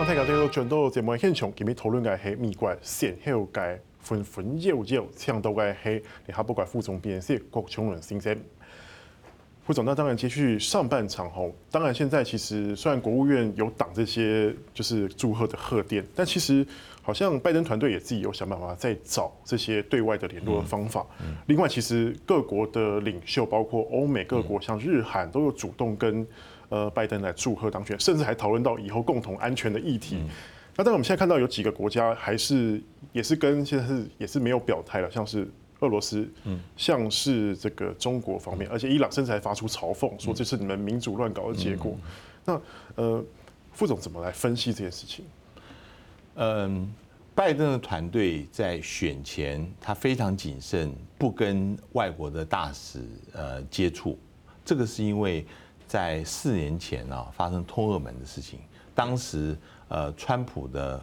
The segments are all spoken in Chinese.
刚才讲到转到节目现场，今日讨论嘅系美国选后嘅纷纷扰扰，抢到嘅系联合国副总编辑郭崇伦先生。副总，那当然继续上半场吼，当然现在其实虽然国务院有挡这些就是祝贺的贺电，但其实好像拜登团队也自己有想办法在找这些对外的联络的方法。另外，其实各国的领袖，包括欧美各国，像日韩都有主动跟呃拜登来祝贺当选，甚至还讨论到以后共同安全的议题。那但是我们现在看到有几个国家还是也是跟现在是也是没有表态了，像是。俄罗斯，嗯像是这个中国方面，而且伊朗甚至还发出嘲讽，说这是你们民主乱搞的结果。那呃，副总怎么来分析这件事情？嗯，拜登的团队在选前他非常谨慎，不跟外国的大使呃接触。这个是因为在四年前啊发生通俄门的事情，当时呃川普的。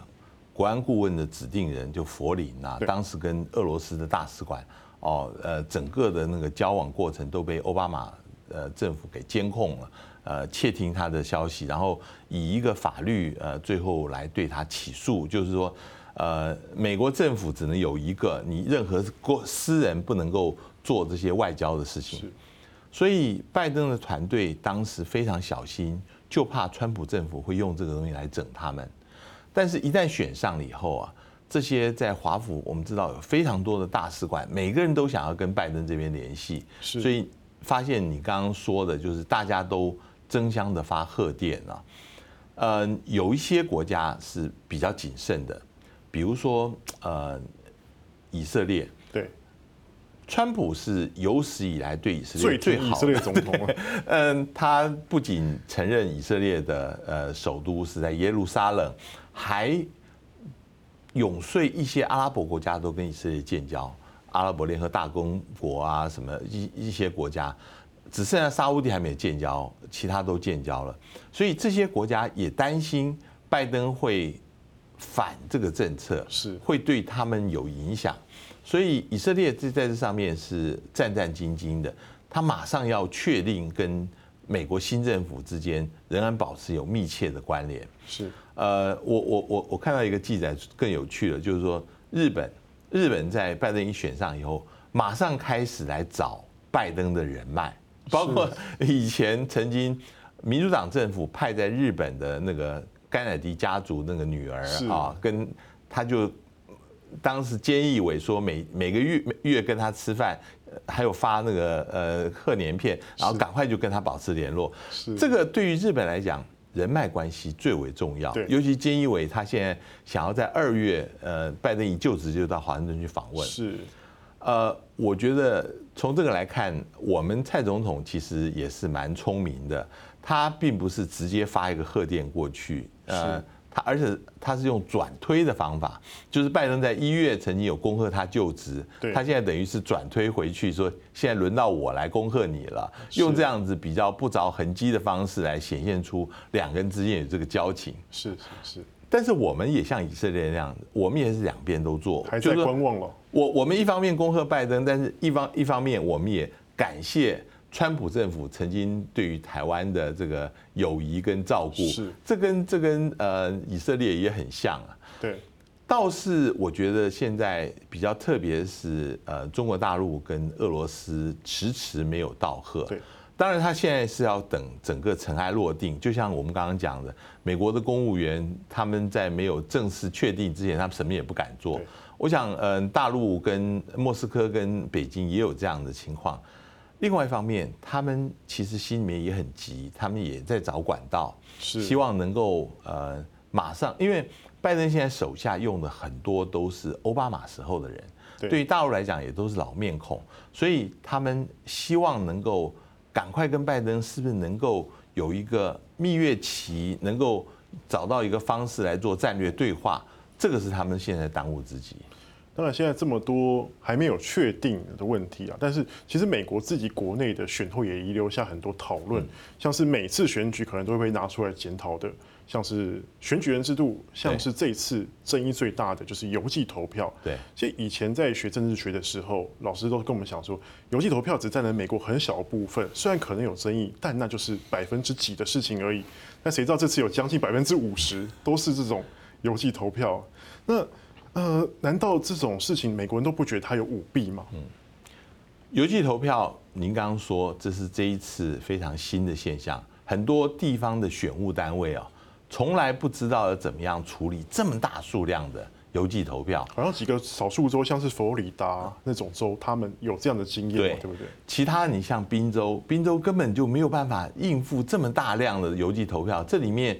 国安顾问的指定人就佛林啊，当时跟俄罗斯的大使馆哦，呃，整个的那个交往过程都被奥巴马呃政府给监控了，呃，窃听他的消息，然后以一个法律呃最后来对他起诉，就是说，呃，美国政府只能有一个，你任何过私人不能够做这些外交的事情，所以拜登的团队当时非常小心，就怕川普政府会用这个东西来整他们。但是，一旦选上了以后啊，这些在华府，我们知道有非常多的大使馆，每个人都想要跟拜登这边联系，所以发现你刚刚说的，就是大家都争相的发贺电啊。呃，有一些国家是比较谨慎的，比如说呃，以色列。对，川普是有史以来对以色列最好的以色列总统。嗯，他不仅承认以色列的呃首都是在耶路撒冷。还永说一些阿拉伯国家都跟以色列建交，阿拉伯联合大公国啊，什么一一些国家，只剩下沙乌地还没有建交，其他都建交了。所以这些国家也担心拜登会反这个政策，是会对他们有影响。所以以色列在在这上面是战战兢兢的，他马上要确定跟美国新政府之间仍然保持有密切的关联。是。呃，我我我我看到一个记载更有趣的，就是说日本日本在拜登一选上以后，马上开始来找拜登的人脉，包括以前曾经民主党政府派在日本的那个甘乃迪家族那个女儿啊，跟他就当时菅义伟说每每个月月跟他吃饭，还有发那个呃贺年片，然后赶快就跟他保持联络。是这个对于日本来讲。人脉关系最为重要，尤其菅义伟他现在想要在二月，呃，拜登一就职就到华盛顿去访问。是，呃，我觉得从这个来看，我们蔡总统其实也是蛮聪明的，他并不是直接发一个贺电过去，呃。他而且他是用转推的方法，就是拜登在一月曾经有恭贺他就职，他现在等于是转推回去说，现在轮到我来恭贺你了，用这样子比较不着痕迹的方式来显现出两个人之间有这个交情。是是是。但是我们也像以色列那样子，我们也是两边都做，还在观望了。我我们一方面恭贺拜登，但是一方一方面我们也感谢。川普政府曾经对于台湾的这个友谊跟照顾，是这跟这跟呃以色列也很像啊。对，倒是我觉得现在比较特别是呃中国大陆跟俄罗斯迟迟没有道贺。对，当然他现在是要等整个尘埃落定，就像我们刚刚讲的，美国的公务员他们在没有正式确定之前，他们什么也不敢做。我想，嗯，大陆跟莫斯科跟北京也有这样的情况。另外一方面，他们其实心里面也很急，他们也在找管道，是希望能够呃马上，因为拜登现在手下用的很多都是奥巴马时候的人，对于大陆来讲也都是老面孔，所以他们希望能够赶快跟拜登是不是能够有一个蜜月期，能够找到一个方式来做战略对话，这个是他们现在当务之急。当然，现在这么多还没有确定的问题啊，但是其实美国自己国内的选后也遗留下很多讨论，像是每次选举可能都会被拿出来检讨的，像是选举人制度，像是这次争议最大的就是邮寄投票。对，所以以前在学政治学的时候，老师都跟我们讲说，邮寄投票只占了美国很小的部分，虽然可能有争议，但那就是百分之几的事情而已。那谁知道这次有将近百分之五十都是这种邮寄投票？那呃，难道这种事情美国人都不觉得他有舞弊吗？嗯，邮寄投票，您刚刚说这是这一次非常新的现象，很多地方的选务单位啊。从来不知道要怎么样处理这么大数量的邮寄投票。好像几个少数州，像是佛罗里达那种州，他们有这样的经验，对不对？其他你像宾州，宾州根本就没有办法应付这么大量的邮寄投票。这里面，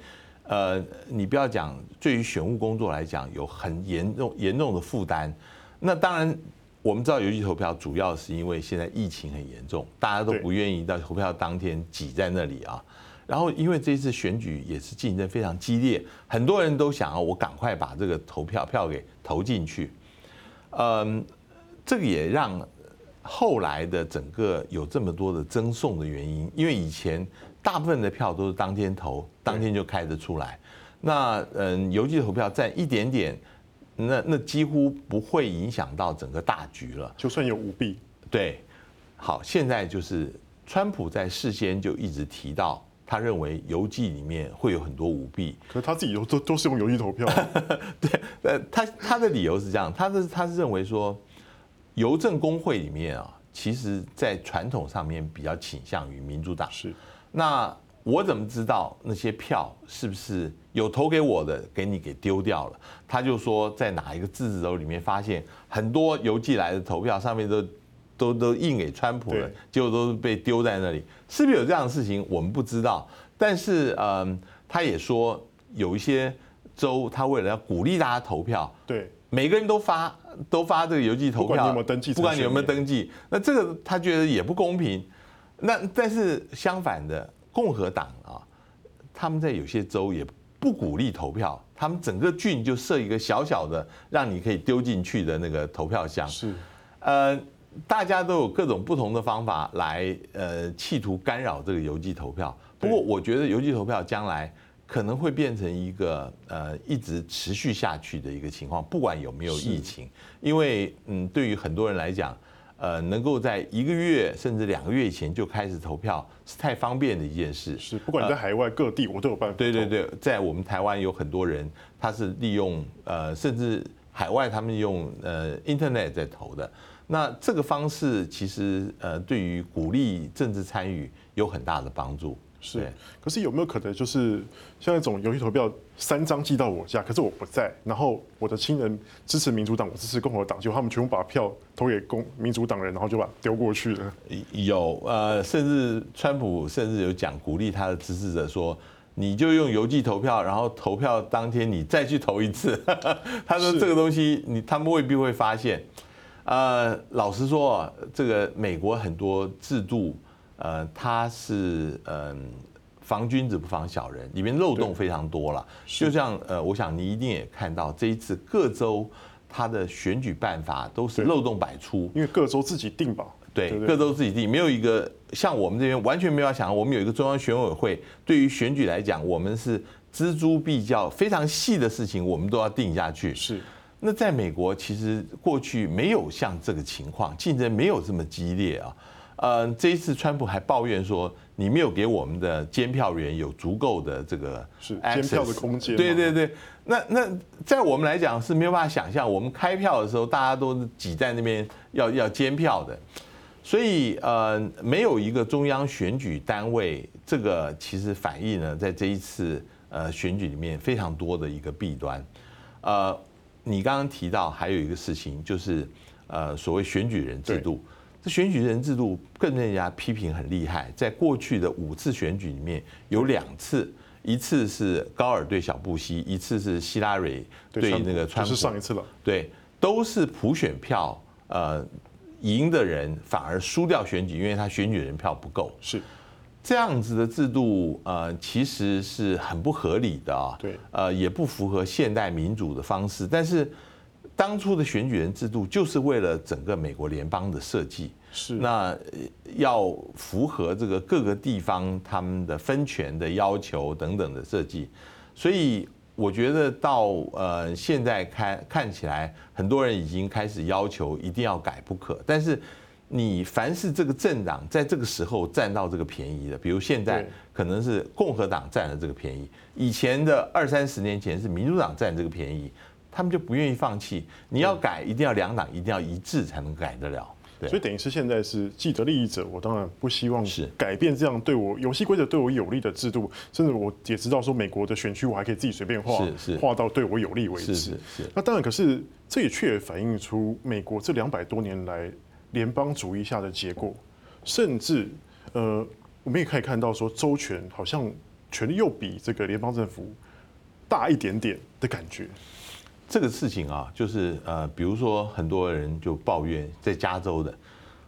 呃，你不要讲，对于选务工作来讲，有很严重严重的负担。那当然，我们知道邮寄投票主要是因为现在疫情很严重，大家都不愿意到投票当天挤在那里啊。然后，因为这一次选举也是竞争非常激烈，很多人都想要我赶快把这个投票票给投进去。嗯，这个也让后来的整个有这么多的争讼的原因，因为以前大部分的票都是当天投，当天就开得出来。那嗯，邮寄投票占一点点，那那几乎不会影响到整个大局了。就算有舞弊，对，好，现在就是川普在事先就一直提到。他认为邮寄里面会有很多舞弊，可是他自己都都都是用邮寄投票。对，呃，他他的理由是这样，他是他是认为说，邮政工会里面啊，其实在传统上面比较倾向于民主党。是，那我怎么知道那些票是不是有投给我的，给你给丢掉了？他就说，在哪一个自治州里面发现很多邮寄来的投票上面都。都都印给川普了，结果都是被丢在那里，是不是有这样的事情？我们不知道。但是，嗯，他也说有一些州，他为了要鼓励大家投票，对，每个人都发都发这个邮寄投票，不管你有没有登记，不管你有没有登记，那这个他觉得也不公平。那但是相反的，共和党啊，他们在有些州也不鼓励投票，他们整个郡就设一个小小的让你可以丢进去的那个投票箱，是，呃。大家都有各种不同的方法来呃，企图干扰这个邮寄投票。不过，我觉得邮寄投票将来可能会变成一个呃一直持续下去的一个情况，不管有没有疫情。因为嗯，对于很多人来讲，呃，能够在一个月甚至两个月以前就开始投票是太方便的一件事。是，不管你在海外各地，我都有办法。对对对，在我们台湾有很多人，他是利用呃，甚至海外他们用呃 Internet 在投的。那这个方式其实呃，对于鼓励政治参与有很大的帮助。是，可是有没有可能就是像那种邮寄投票三张寄到我家，可是我不在，然后我的亲人支持民主党，我支持共和党，就他们全部把票投给共民主党人，然后就把丢过去了。有呃，甚至川普甚至有讲鼓励他的支持者说，你就用邮寄投票，然后投票当天你再去投一次。他说这个东西你他们未必会发现。呃，老实说，这个美国很多制度，呃，它是嗯，防君子不防小人，里面漏洞非常多了。就像呃，我想你一定也看到这一次各州它的选举办法都是漏洞百出，因为各州自己定吧。对，各州自己定，没有一个像我们这边完全没有想，我们有一个中央选委会，对于选举来讲，我们是锱铢必较，非常细的事情，我们都要定下去。是。那在美国，其实过去没有像这个情况，竞争没有这么激烈啊。呃，这一次川普还抱怨说，你没有给我们的监票员有足够的这个是监票的空间。对对对，那那在我们来讲是没有办法想象，我们开票的时候大家都是挤在那边要要监票的，所以呃，没有一个中央选举单位，这个其实反映呢，在这一次呃选举里面非常多的一个弊端，呃。你刚刚提到还有一个事情，就是呃所谓选举人制度，这选举人制度更让人家批评很厉害。在过去的五次选举里面，有两次，一次是高尔对小布希，一次是希拉蕊对那个川普。是上一次了。对，都是普选票，呃，赢的人反而输掉选举，因为他选举人票不够。是。这样子的制度，呃，其实是很不合理的啊。对。呃，也不符合现代民主的方式。但是，当初的选举人制度就是为了整个美国联邦的设计。是。那要符合这个各个地方他们的分权的要求等等的设计，所以我觉得到呃现在看看起来，很多人已经开始要求一定要改不可。但是你凡是这个政党在这个时候占到这个便宜的，比如现在可能是共和党占了这个便宜，以前的二三十年前是民主党占这个便宜，他们就不愿意放弃。你要改，一定要两党一定要一致才能改得了。所以等于是现在是既得利益者，我当然不希望改变这样对我游戏规则对我有利的制度，甚至我也知道说美国的选区我还可以自己随便画，画到对我有利为止。那当然，可是这也确反映出美国这两百多年来联邦主义下的结果，甚至呃，我们也可以看到说州权好像权力又比这个联邦政府大一点点的感觉。这个事情啊，就是呃，比如说很多人就抱怨在加州的，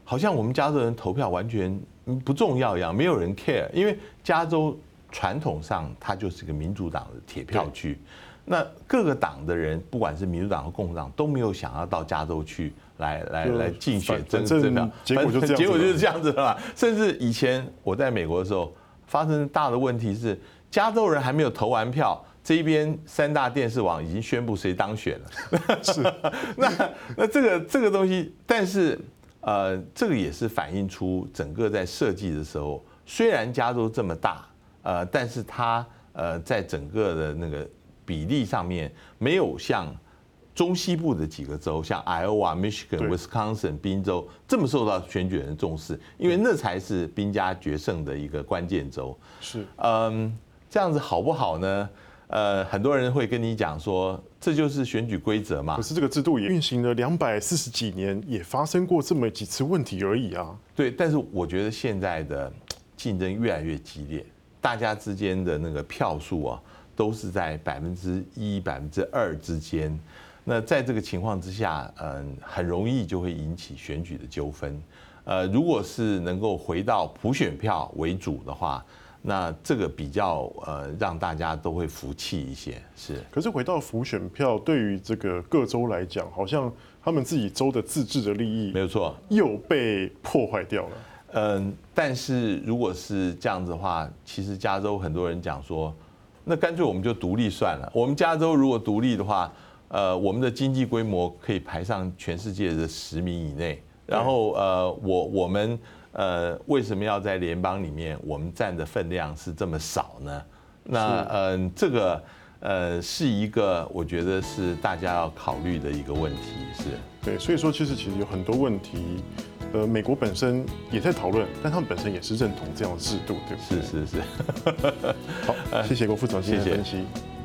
好像我们加州人投票完全不重要一样，没有人 care，因为加州传统上它就是个民主党的铁票区，那各个党的人，不管是民主党和共和党，都没有想要到加州去来来来竞选争争的，结果就结果就是这样子了嘛。甚至以前我在美国的时候，发生大的问题是，加州人还没有投完票。这一边三大电视网已经宣布谁当选了，是 那那这个这个东西，但是呃，这个也是反映出整个在设计的时候，虽然加州这么大，呃，但是它呃在整个的那个比例上面没有像中西部的几个州，像 Iowa、Michigan、Wisconsin、宾州这么受到选举人重视，因为那才是兵家决胜的一个关键州。是嗯，这样子好不好呢？呃，很多人会跟你讲说，这就是选举规则嘛。可是这个制度也运行了两百四十几年，也发生过这么几次问题而已啊。对，但是我觉得现在的竞争越来越激烈，大家之间的那个票数啊，都是在百分之一、百分之二之间。那在这个情况之下，嗯，很容易就会引起选举的纠纷。呃，如果是能够回到普选票为主的话。那这个比较呃，让大家都会服气一些，是。可是回到普选票，对于这个各州来讲，好像他们自己州的自治的利益没有错，又被破坏掉了。嗯，但是如果是这样子的话，其实加州很多人讲说，那干脆我们就独立算了。我们加州如果独立的话，呃，我们的经济规模可以排上全世界的十名以内。然后呃，我我们。呃，为什么要在联邦里面，我们占的分量是这么少呢？那嗯、呃，这个呃是一个我觉得是大家要考虑的一个问题，是。对，所以说其实其实有很多问题，呃，美国本身也在讨论，但他们本身也是认同这样的制度，对不对？是是是。好，谢谢郭副总今天的分析。谢谢。